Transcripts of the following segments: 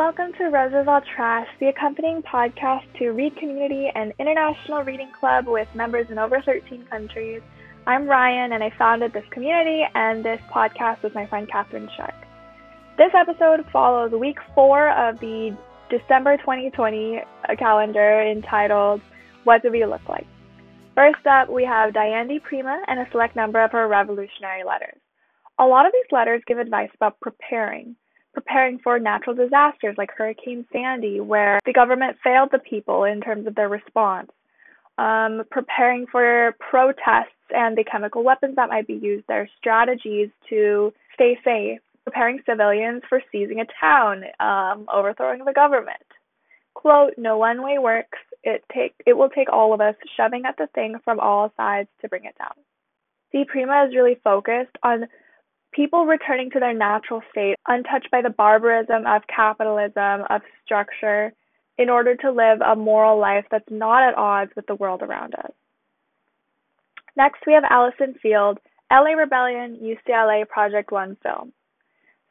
Welcome to Roses All Trash, the accompanying podcast to Read Community, an international reading club with members in over 13 countries. I'm Ryen, and I founded this community and this podcast with my friend Katherine Shark. This episode follows week four of the December 2020 calendar entitled What Do We Look Like? First up, we have Diane di Prima and a select number of her revolutionary letters. A lot of these letters give advice about preparing preparing for natural disasters like Hurricane Sandy, where the government failed the people in terms of their response, um, preparing for protests and the chemical weapons that might be used, their strategies to stay safe, preparing civilians for seizing a town, um, overthrowing the government. Quote, no one way works. It take it will take all of us shoving at the thing from all sides to bring it down. di Prima is really focused on people returning to their natural state, untouched by the barbarism of capitalism, of structure, in order to live a moral life that's not at odds with the world around us. Next, we have Allyson Field, LA Rebellion, UCLA Project One film.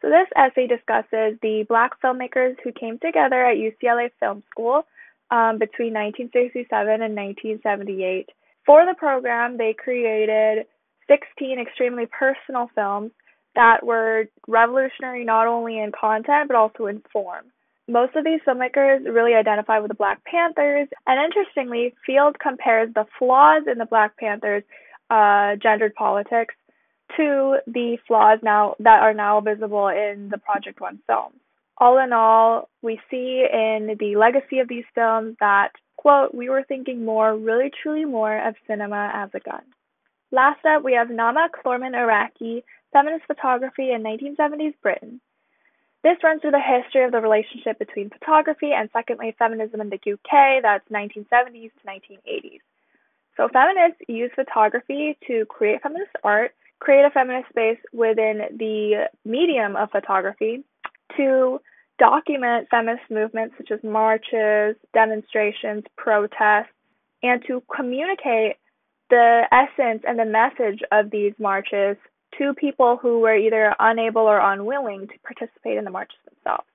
So, this essay discusses the black filmmakers who came together at UCLA Film School um, between 1967 and 1978. For the program, they created 16 extremely personal films that were revolutionary not only in content but also in form. Most of these filmmakers really identify with the Black Panthers, and interestingly, Field compares the flaws in the Black Panthers' uh, gendered politics to the flaws now that are now visible in the Project One films. All in all, we see in the legacy of these films that, quote, we were thinking more, really truly more of cinema as a gun. Last up, we have Nama Clorman Araki, Feminist Photography in 1970s Britain. This runs through the history of the relationship between photography and second wave feminism in the UK, that's 1970s to 1980s. So, feminists use photography to create feminist art, create a feminist space within the medium of photography, to document feminist movements such as marches, demonstrations, protests, and to communicate the essence and the message of these marches to people who were either unable or unwilling to participate in the marches themselves.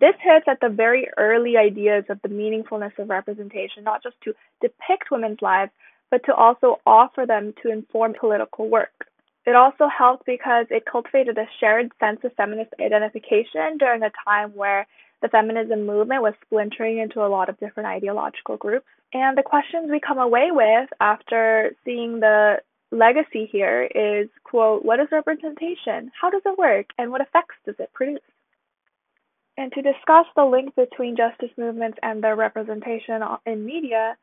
This hits at the very early ideas of the meaningfulness of representation, not just to depict women's lives, but to also offer them to inform political work. It also helped because it cultivated a shared sense of feminist identification during a time where the feminism movement was splintering into a lot of different ideological groups. And the questions we come away with after seeing the legacy here is quote what is representation? How does it work? And what effects does it produce? And to discuss the link between justice movements and their representation in media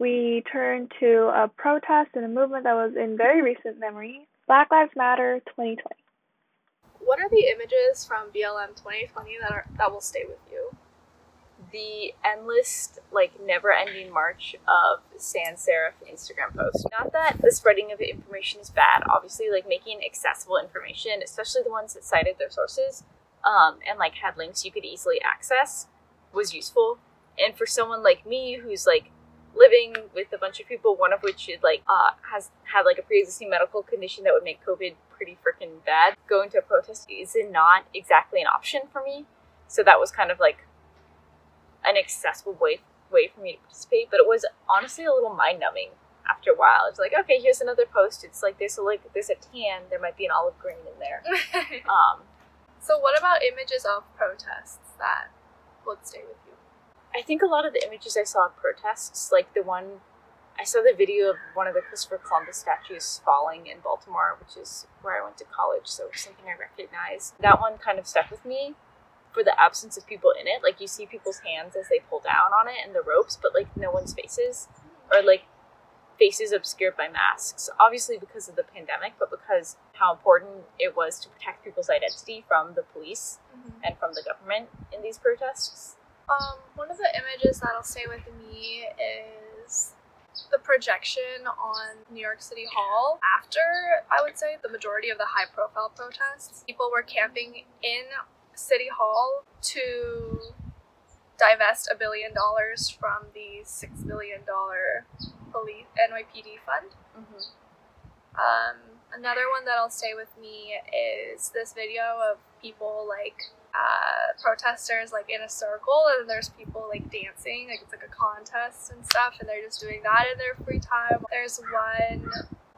we turn to a protest and a movement that was in very recent memory black lives matter 2020 what are the images from blm 2020 that are that will stay with you the endless, like, never ending march of sans serif Instagram posts. Not that the spreading of information is bad, obviously, like, making accessible information, especially the ones that cited their sources um, and, like, had links you could easily access, was useful. And for someone like me who's, like, living with a bunch of people, one of which is, like, uh, has had, like, a pre existing medical condition that would make COVID pretty freaking bad, going to a protest is not exactly an option for me. So that was kind of like an accessible way way for me to participate, but it was honestly a little mind numbing after a while. It's like, okay, here's another post. It's like there's a like there's a tan, there might be an olive green in there. um, so what about images of protests that would stay with you? I think a lot of the images I saw of protests, like the one I saw the video of one of the Christopher Columbus statues falling in Baltimore, which is where I went to college, so something I recognize. That one kind of stuck with me for the absence of people in it. Like you see people's hands as they pull down on it and the ropes, but like no one's faces or like faces obscured by masks. Obviously because of the pandemic, but because how important it was to protect people's identity from the police mm-hmm. and from the government in these protests. Um, one of the images that'll stay with me is the projection on New York City Hall after, I would say, the majority of the high profile protests. People were camping in City Hall to divest a billion dollars from the six billion dollar police NYPD fund. Mm-hmm. Um, another one that'll stay with me is this video of people like uh, protesters like in a circle, and there's people like dancing, like it's like a contest and stuff, and they're just doing that in their free time. There's one.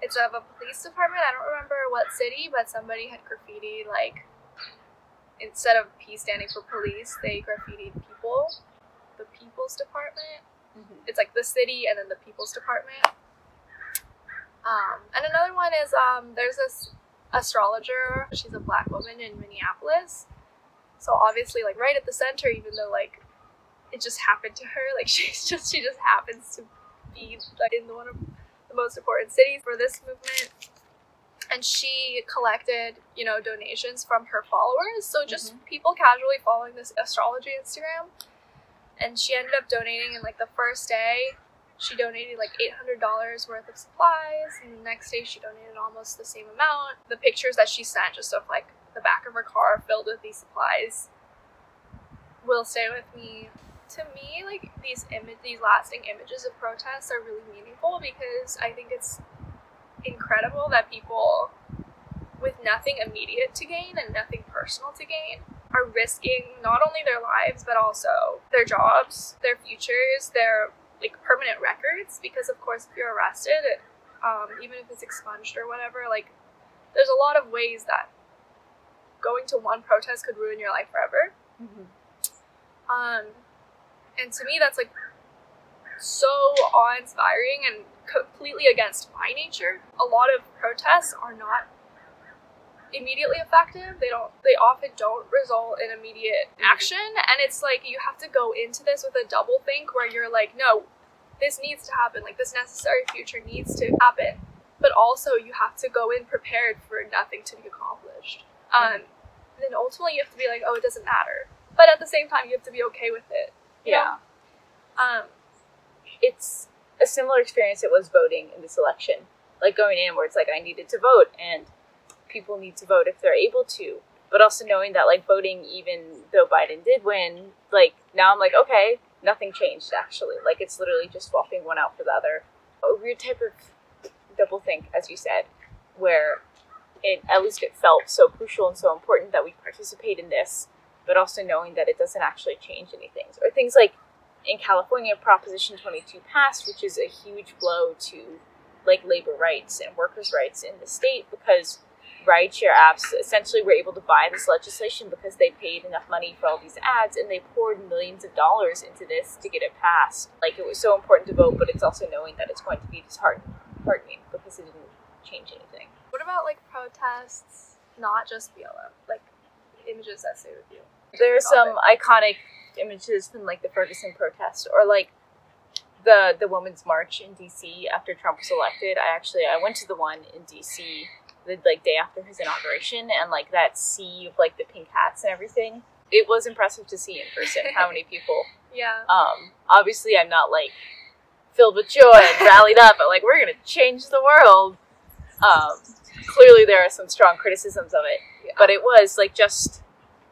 It's of a police department. I don't remember what city, but somebody had graffiti like instead of P standing for police, they graffitied people. The People's Department. Mm-hmm. It's like the city and then the People's Department. Um, and another one is um, there's this astrologer. She's a black woman in Minneapolis. So obviously, like right at the center, even though like it just happened to her, like she's just she just happens to be like in one of the most important cities for this movement. And she collected, you know, donations from her followers. So just mm-hmm. people casually following this astrology Instagram. And she ended up donating in like the first day she donated like $800 worth of supplies and the next day she donated almost the same amount the pictures that she sent just of like the back of her car filled with these supplies will stay with me to me like these image these lasting images of protests are really meaningful because i think it's incredible that people with nothing immediate to gain and nothing personal to gain are risking not only their lives but also their jobs their futures their like permanent records because of course if you're arrested it, um, even if it's expunged or whatever like there's a lot of ways that going to one protest could ruin your life forever. Um, and to me that's like so awe-inspiring and completely against my nature. A lot of protests are not immediately effective. They don't they often don't result in immediate action. And it's like you have to go into this with a double think where you're like no this needs to happen. Like this necessary future needs to happen. But also you have to go in prepared for nothing to be accomplished. Um then ultimately you have to be like oh it doesn't matter. But at the same time you have to be okay with it Yeah. know? um It's a similar experience it was voting in this election. Like going in where it's like I needed to vote and people need to vote if they're able to. But also knowing that like voting even though Biden did win, like now I'm like, okay, nothing changed actually. Like it's literally just swapping one out for the other. A weird type of double think, as you said, where it at least it felt so crucial and so important that we participate in this, but also knowing that it doesn't actually change anything. Or things like in California, Proposition 22 passed, which is a huge blow to like labor rights and workers' rights in the state because rideshare apps essentially were able to buy this legislation because they paid enough money for all these ads and they poured millions of dollars into this to get it passed. Like it was so important to vote, but it's also knowing that it's going to be disheartening because it didn't change anything. What about like protests, not just BLM, like images that stay with you? There are some iconic images from like the Ferguson protest or like the the women's march in DC after Trump was elected. I actually I went to the one in DC the like day after his inauguration and like that sea of like the pink hats and everything. It was impressive to see in person how many people. Yeah. Um obviously I'm not like filled with joy and rallied up but like we're gonna change the world. Um clearly there are some strong criticisms of it. But it was like just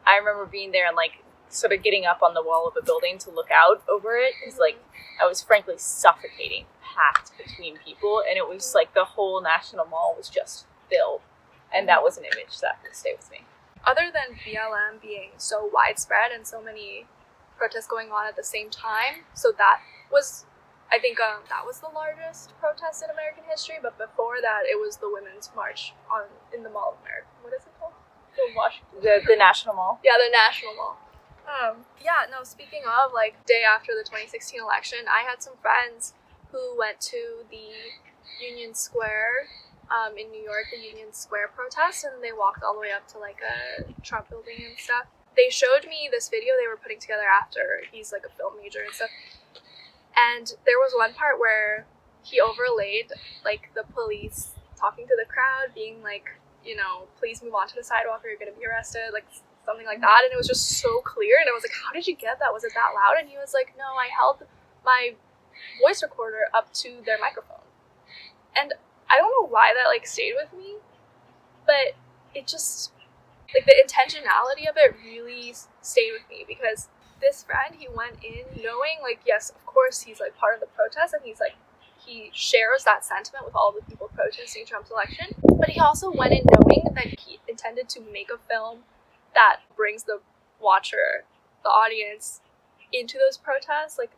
I remember being there and like sort of getting up on the wall of a building to look out over it because like I was frankly suffocating, packed between people, and it was like the whole National Mall was just filled, and that was an image that would stay with me. Other than BLM being so widespread and so many protests going on at the same time, so that was, I think, um, that was the largest protest in American history. But before that, it was the Women's March on in the Mall of America. What is it called? The Washington. The the National Mall. Yeah, the National Mall. Um, yeah, no, speaking of, like, day after the 2016 election, I had some friends who went to the Union Square um, in New York, the Union Square protest, and they walked all the way up to, like, a Trump building and stuff. They showed me this video they were putting together after. He's, like, a film major and stuff. And there was one part where he overlaid, like, the police talking to the crowd, being like, you know, please move on to the sidewalk or you're going to be arrested, like, something like that and it was just so clear and I was like how did you get that? Was it that loud? And he was like no I held my voice recorder up to their microphone. And I don't know why that like stayed with me but it just like the intentionality of it really stayed with me because this friend he went in knowing like yes of course he's like part of the protest and he's like he shares that sentiment with all the people protesting Trump's election but he also went in knowing that he intended to make a film that brings the watcher, the audience, into those protests, like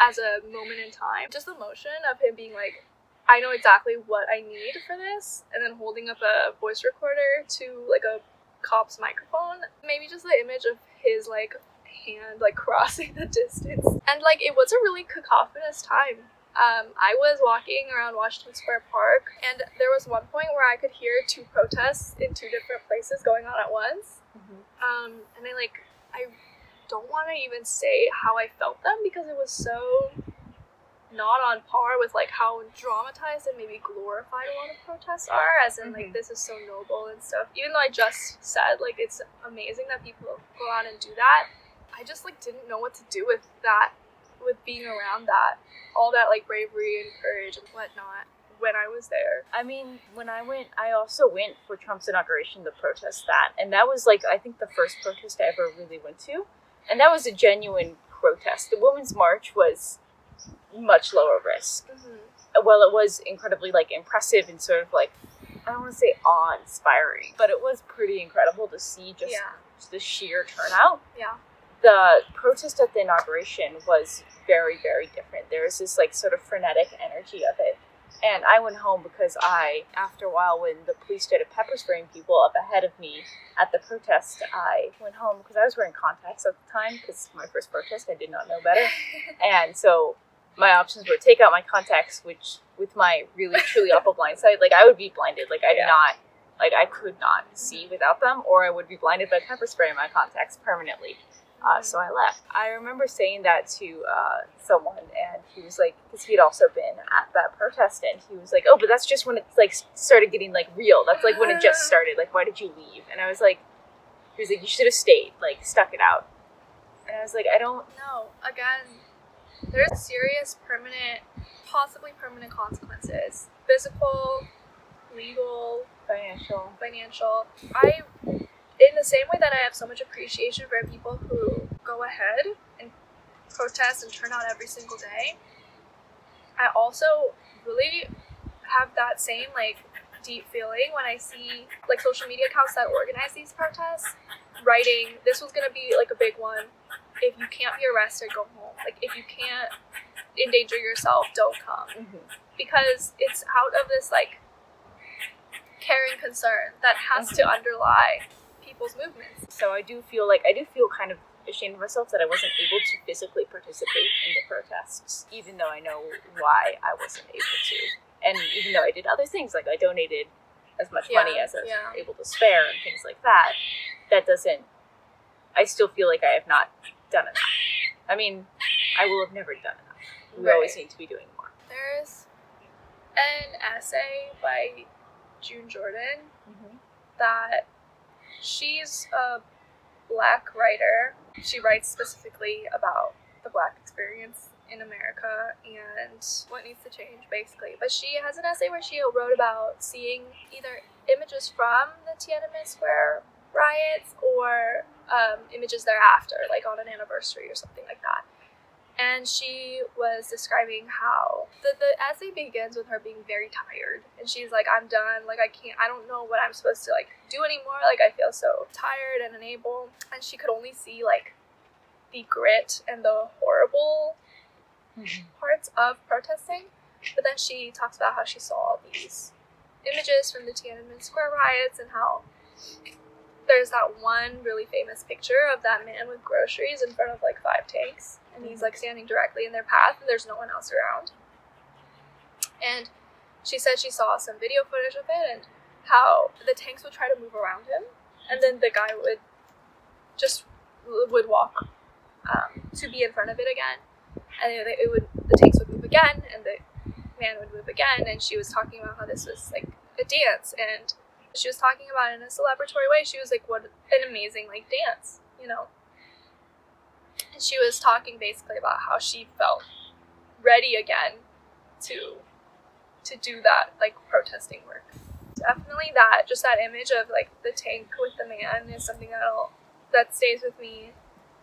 as a moment in time. Just the motion of him being like, I know exactly what I need for this, and then holding up a voice recorder to like a cop's microphone. Maybe just the image of his like hand like crossing the distance. And like it was a really cacophonous time. Um, I was walking around Washington Square Park, and there was one point where I could hear two protests in two different places going on at once. Mhm. Um, and I like, I don't want to even say how I felt them because it was so not on par with like how dramatized and maybe glorified a lot of protests are as in like Mhm. this is so noble and stuff even though i just said like it's amazing that people go out and do that i just like didn't know what to do with that with being around that all that like bravery and courage and whatnot when i was there I mean, when I went, I also went for Trump's inauguration to protest that, and that was like I think the first protest I ever really went to, and that was a genuine protest. The Women's March was much lower risk. Mm-hmm. Well, it was incredibly like impressive and sort of like I don't want to say awe-inspiring, but it was pretty incredible to see just yeah the sheer turnout. yeah The protest at the inauguration was very, very different. There was this like sort of frenetic energy of it. And I went home because I, after a while, when the police started pepper spraying people up ahead of me at the protest, I went home because I was wearing contacts at the time because my first protest, I did not know better. And so my options were take out my contacts, which with my really truly awful blind sight, like I would be blinded. Like I did Yeah. not, like I could not see without them, or I would be blinded by pepper spray in my contacts permanently. Uh, so I left. I remember saying that to uh, someone, and he was like, because he had also been at that protest, and he was like, "Oh, but that's just when it like started getting like real. That's like when it just started. Like, why did you leave?" And I was like, "He was like, you should have stayed. Like, stuck it out." And I was like, "I don't." know." again, there's serious, permanent, possibly permanent consequences physical, legal, Financial. financial. I, in the same way that I have so much appreciation for people who go ahead and protest and turn out every single day, I also really have that same like deep feeling when I see like social media accounts that organize these protests writing this was gonna be like a big one. If you can't be arrested, go home. Like if you can't endanger yourself, don't come Mm-hmm. because it's out of this like caring concern that has to underlie people's movements. So I do feel like I do feel kind of ashamed of myself that I wasn't able to physically participate in the protests, even though I know why I wasn't able to. And even though I did other things, like I donated as much money as I was yeah. able to spare and things like that, that doesn't. I still feel like I have not done enough. I mean, I will have never done enough. We always need to be doing more. There's an essay by June Jordan mm-hmm. that she's a black writer. She writes specifically about the black experience in America and what needs to change, basically. But she has an essay where she wrote about seeing either images from the Tiananmen Square riots or um, images thereafter, like on an anniversary or something like that. And she was describing how the, the essay begins with her being very tired. And she's like, I'm done. Like, I can't, I don't know what I'm supposed to, like, do anymore. Like, I feel so tired and unable. And she could only see, like, the grit and the horrible mm-hmm. parts of protesting. But then she talks about how she saw all these images from the Tiananmen Square riots and how there's that one really famous picture of that man with groceries in front of like five tanks and he's like standing directly in their path and there's no one else around. And she said she saw some video footage of it and how the tanks would try to move around him and then the guy would just would walk um, to be in front of it again. And it, it would the tanks would move again and the man would move again and she was talking about how this was like a dance. And she was talking about it in a celebratory way. She was like what an amazing like dance you know she was talking basically about how she felt ready again to to do that like protesting work. Definitely that just that image of like the tank with the man is something that'll that stays with me.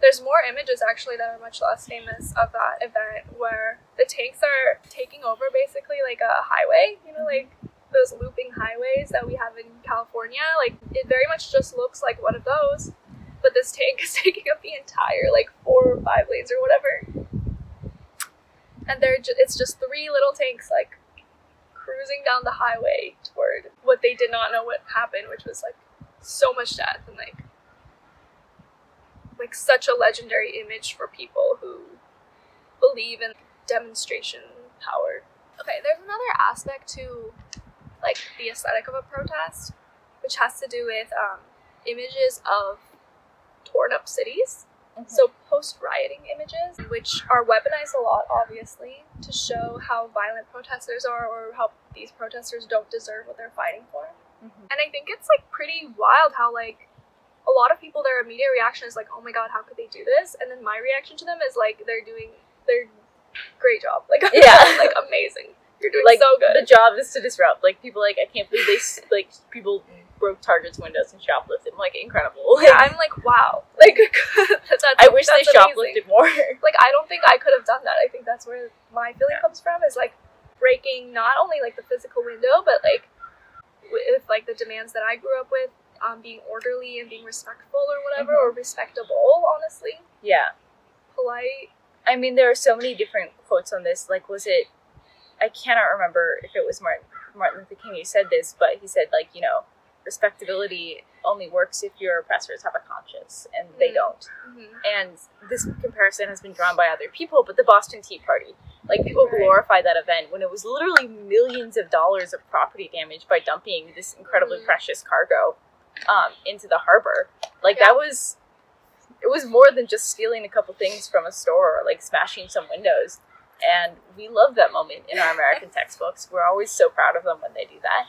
There's more images actually that are much less famous of that event where the tanks are taking over basically like a highway you know like those looping highways that we have in california. Like it very much just looks like one of those but this tank is taking up the entire like four or five lanes or whatever. And they're ju- it's just three little tanks like cruising down the highway toward what they did not know what happened, which was like so much death and like like such a legendary image for people who believe in demonstration power. Okay, there's another aspect to like the aesthetic of a protest, which has to do with um, images of torn up cities. So post rioting images, which are weaponized a lot, obviously, to show how violent protesters are or how these protesters don't deserve what they're fighting for. Mhm. And I think it's like pretty wild how like a lot of people their immediate reaction is like, "Oh my god, how could they do this?" And then my reaction to them is like, "They're doing their great job. Like Yeah. like amazing. You're doing like so good." the job is to disrupt. Like people like I can't believe they like people broke Target's windows and shoplifted. I'm like incredible. Like, yeah, I'm like, wow. Like that's, I wish they that's amazing. shoplifted more. like I don't think I could have done that. I think that's where my feeling comes from is like breaking not only like the physical window, but like with like the demands that I grew up with, um, being orderly and being respectful or whatever, or respectable, honestly, yeah. polite. I mean, there are so many different quotes on this. Like, was it? I cannot remember if it was Martin Martin Luther King who said this, but he said like, you know, respectability only works if your oppressors have a conscience, and they Mm. don't. Mm-hmm. And this comparison has been drawn by other people, but the Boston Tea Party, like people Right. glorify that event when it was literally millions of dollars of property damage by dumping this incredibly Mhm. precious cargo um, into the harbor. Like Yeah. that was, it was more than just stealing a couple things from a store or like smashing some windows. And we love that moment in our American textbooks. We're always so proud of them when they do that,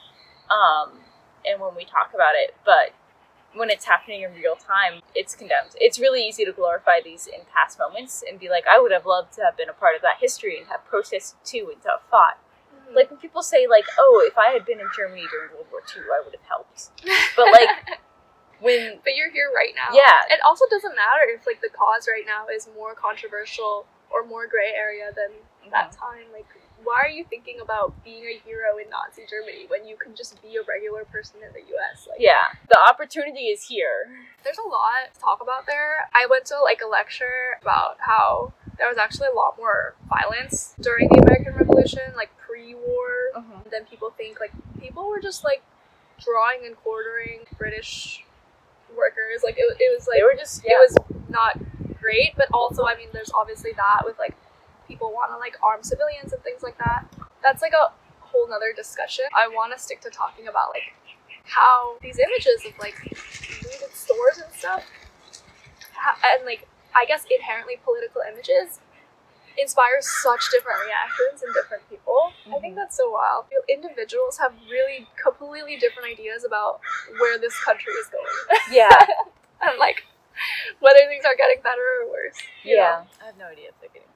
um, and when we talk about it. But when it's happening in real time, it's condemned. It's really easy to glorify these in past moments and be like, I would have loved to have been a part of that history and have protested too and to have fought. Mm-hmm. Like when people say like, oh, if I had been in Germany during World War II, I would have helped. But like when but you're here right now. Yeah. It also doesn't matter if like the cause right now is more controversial or more gray area than that mm-hmm. time. Like, why are you thinking about being a hero in Nazi Germany when you can just be a regular person in the U.S.? Like, yeah, the opportunity is here. there's a lot to talk about there. I went to like a lecture about how there was actually a lot more violence during the American Revolution, like pre-war, mm-hmm. than people think. Like people were just like drawing and quartering British workers. Like it, it was like They were just it was not great, but also I mean, there's obviously that with like people want to like arm civilians and things like that. That's like a whole nother discussion. I want to stick to talking about like how these images of like looted stores and stuff, ha- and like I guess inherently political images inspire such different reactions in different people. I think mm-hmm. that's so wild. You know, Individuals have really completely different ideas about where this country is going yeah, and like whether things are getting better or worse. you yeah. I have no idea if they're getting better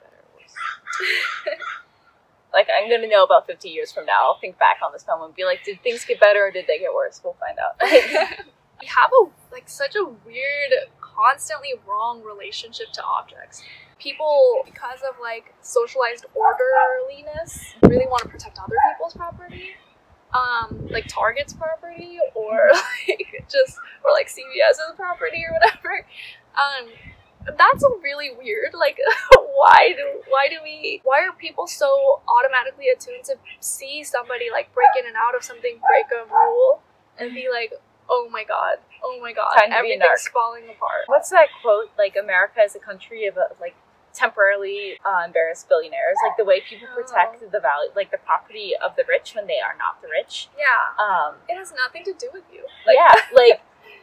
or worse. like I'm gonna know about 50 years from now. I'll think back on this film and be like, did things get better or did they get worse? We'll find out. we have a like such a weird, constantly wrong relationship to objects. People, because of like socialized orderliness, really want to protect other people's property. Um, like Target's property or like just or like CVS's property or whatever. Um that's a really weird. Like why do why do we why are people so automatically attuned to see somebody like break in and out of something, break a rule, and be like, oh my god, oh my god, Time a everything's falling apart. What's that quote? Like America is a country of uh, like temporarily uh, embarrassed billionaires. Like the way people protect the value, like the property of the rich when they are not the rich. Yeah, Um, it has nothing to do with you. yeah, like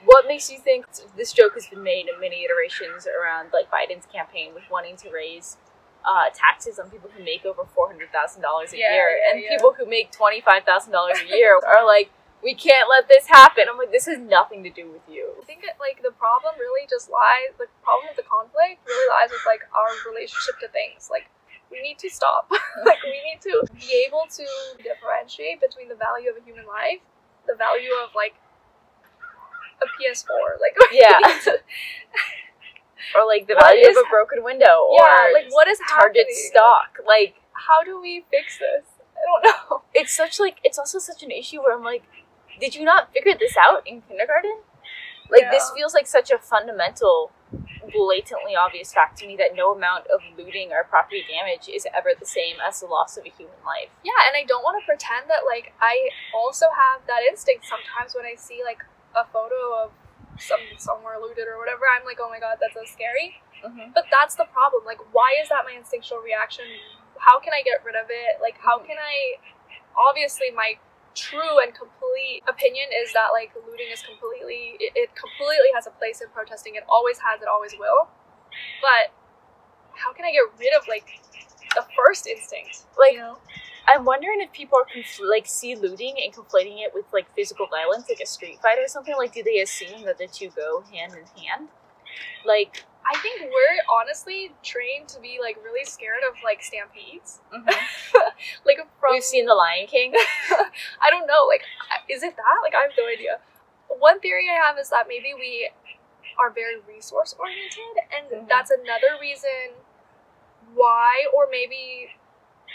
what makes you think this joke has been made in many iterations around like Biden's campaign with wanting to raise uh, taxes on people who make over four hundred thousand dollars a Yeah, year, yeah, and yeah. people who make twenty five thousand dollars a year are like, we can't let this happen. I'm like, this has nothing to do with you. I think it, like the problem really just lies. The problem with the conflict really lies with like our relationship to things. Like we need to stop. like we need to be able to differentiate between the value of a human life, the value of like a PS4. Like Yeah. Or like the What value is- of a broken window, yeah. or Like what is Target happening? stock. Like How do we fix this? I don't know. it's such like it's also such an issue where I'm like, did you not figure this out in kindergarten? Like this feels like such a fundamental, blatantly obvious fact to me that no amount of looting or property damage is ever the same as the loss of a human life. Yeah, and I don't want to pretend that like I also have that instinct sometimes when I see like a photo of some somewhere looted or whatever. I'm like, oh my god, that's so scary. Mm-hmm. But that's the problem. Like, why is that my instinctual reaction? How can I get rid of it? Like, how can I? Obviously, my true and complete opinion is that like looting is completely it, it completely has a place in protesting. It always has. It always will. But how can I get rid of like the first instinct? Like, you know? I'm wondering if people are conf- like see looting and conflating it with like physical violence, like a street fight or something. Like, do they assume that the two go hand in hand? Like, I think we're honestly trained to be like really scared of like stampedes. like from we've seen The Lion King. I don't know. Like, is it that? Like, I have no idea. One theory I have is that maybe we are very resource oriented, and Mhm. that's another reason why, or maybe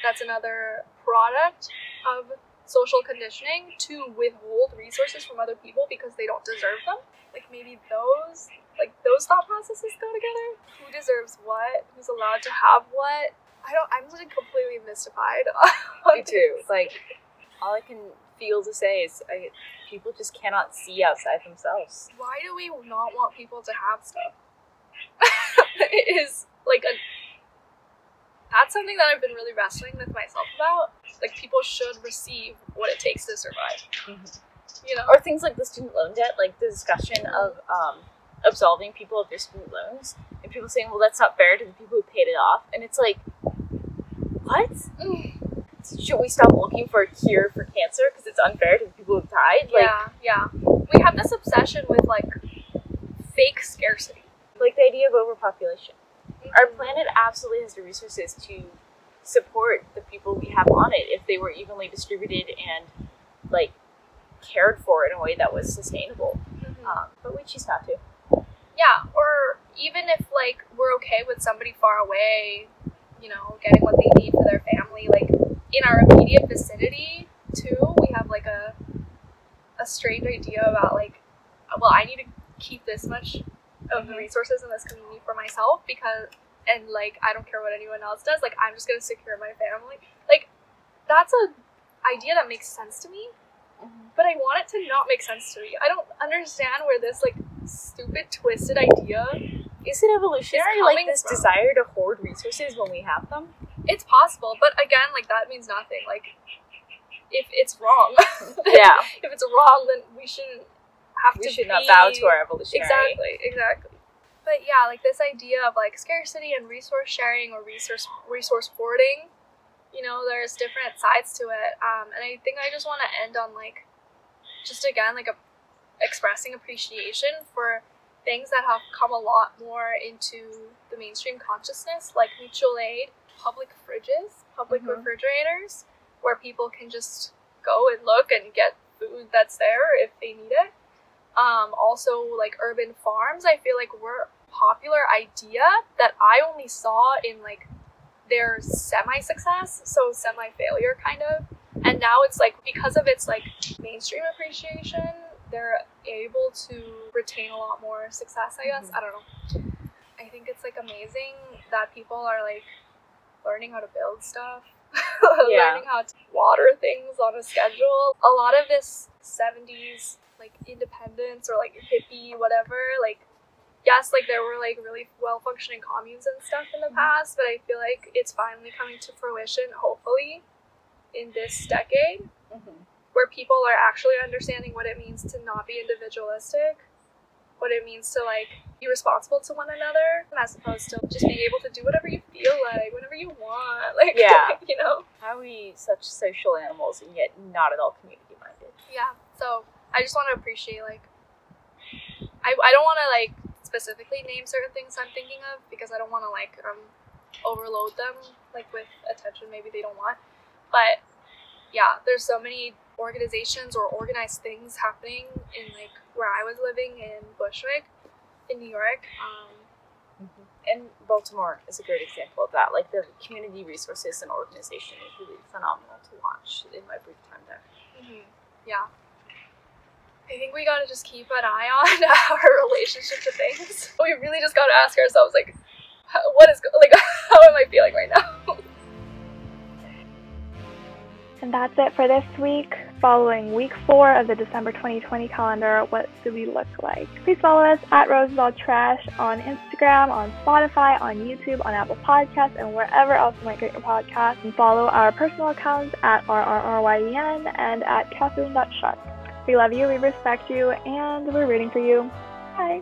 that's another product of social conditioning to withhold resources from other people because they don't deserve them. Like maybe those, like those thought processes go together. Who deserves what? Who's allowed to have what? I don't. I'm like completely mystified. Me too. Like, all I can feel to say is, I, people just cannot see outside themselves. why do we not want people to have stuff? it is like a. That's something that I've been really wrestling with myself about. Like people should receive what it takes to survive. You know. Or things like the student loan debt, like the discussion of um, absolving people of their student loans, and people saying, "Well, that's not fair to the people who paid it off," and it's like, what? Should we stop looking for a cure for cancer because it's unfair to the people who died? Like, yeah, yeah. We have this obsession with like fake scarcity. like the idea of overpopulation. Our planet absolutely has the resources to support the people we have on it if they were evenly distributed and like cared for in a way that was sustainable. Mhm. Um, but we choose not to. Yeah, or even if like we're okay with somebody far away, you know, getting what they need for their family, like in our immediate vicinity too, we have like a a strange idea about like, well, I need to keep this much of the resources in this community for myself because, and like I don't care what anyone else does, like I'm just gonna secure my family. Like that's a idea that makes sense to me, mm-hmm. but I want it to not make sense to me. I don't understand where this like stupid twisted idea Is it evolutionary, It's like this from- desire to hoard resources when we have them? it's possible but again like that means nothing like if it's wrong Yeah, if it's wrong then we shouldn't have we to should not bow to our evolution. exactly exactly but yeah like this idea of like scarcity and resource sharing or resource resource hoarding you know there's different sides to it um, and i think i just want to end on like just again like a expressing appreciation for things that have come a lot more into the mainstream consciousness like mutual aid public fridges public Mhm. refrigerators where people can just go and look and get food that's there if they need it um, also like urban farms i feel like were popular idea that i only saw in like their semi success so semi failure kind of and now it's like because of its like mainstream appreciation they're able to retain a lot more success i guess Mhm. i don't know i think it's like amazing that people are like learning how to build stuff Yeah. learning how to water things on a schedule a lot of this 70s like independence or like hippie whatever like yes like there were like really well functioning communes and stuff in the Mhm. past but i feel like it's finally coming to fruition hopefully in this decade Mhm. where people are actually understanding what it means to not be individualistic, what it means to like be responsible to one another, as opposed to just being able to do whatever you feel like, whenever you want. Like, Yeah. you know? How are we such social animals and yet not at all community minded? Yeah. So I just want to appreciate like, I, I don't want to like specifically name certain things I'm thinking of because I don't want to like um overload them like with attention maybe they don't want. But yeah, there's so many organizations or organized things happening in like where I was living in Bushwick, in New York. Um, And Baltimore is a great example of that. Like the community resources and organization is really phenomenal to watch in my brief time there. mhm, Yeah. I think we gotta just keep an eye on our relationship to things. We really just gotta ask ourselves, like, what is like, how am I feeling right now? And that's it for this week. Following week four of the December 2020 calendar, what do we look like? Please follow us at Roses All Trash on Instagram, on Spotify, on YouTube, on Apple Podcasts, and wherever else you might get your podcast. And follow our personal accounts at RRRYEN and at Katherine.Shark. We love you, we respect you, and we're rooting for you. Bye.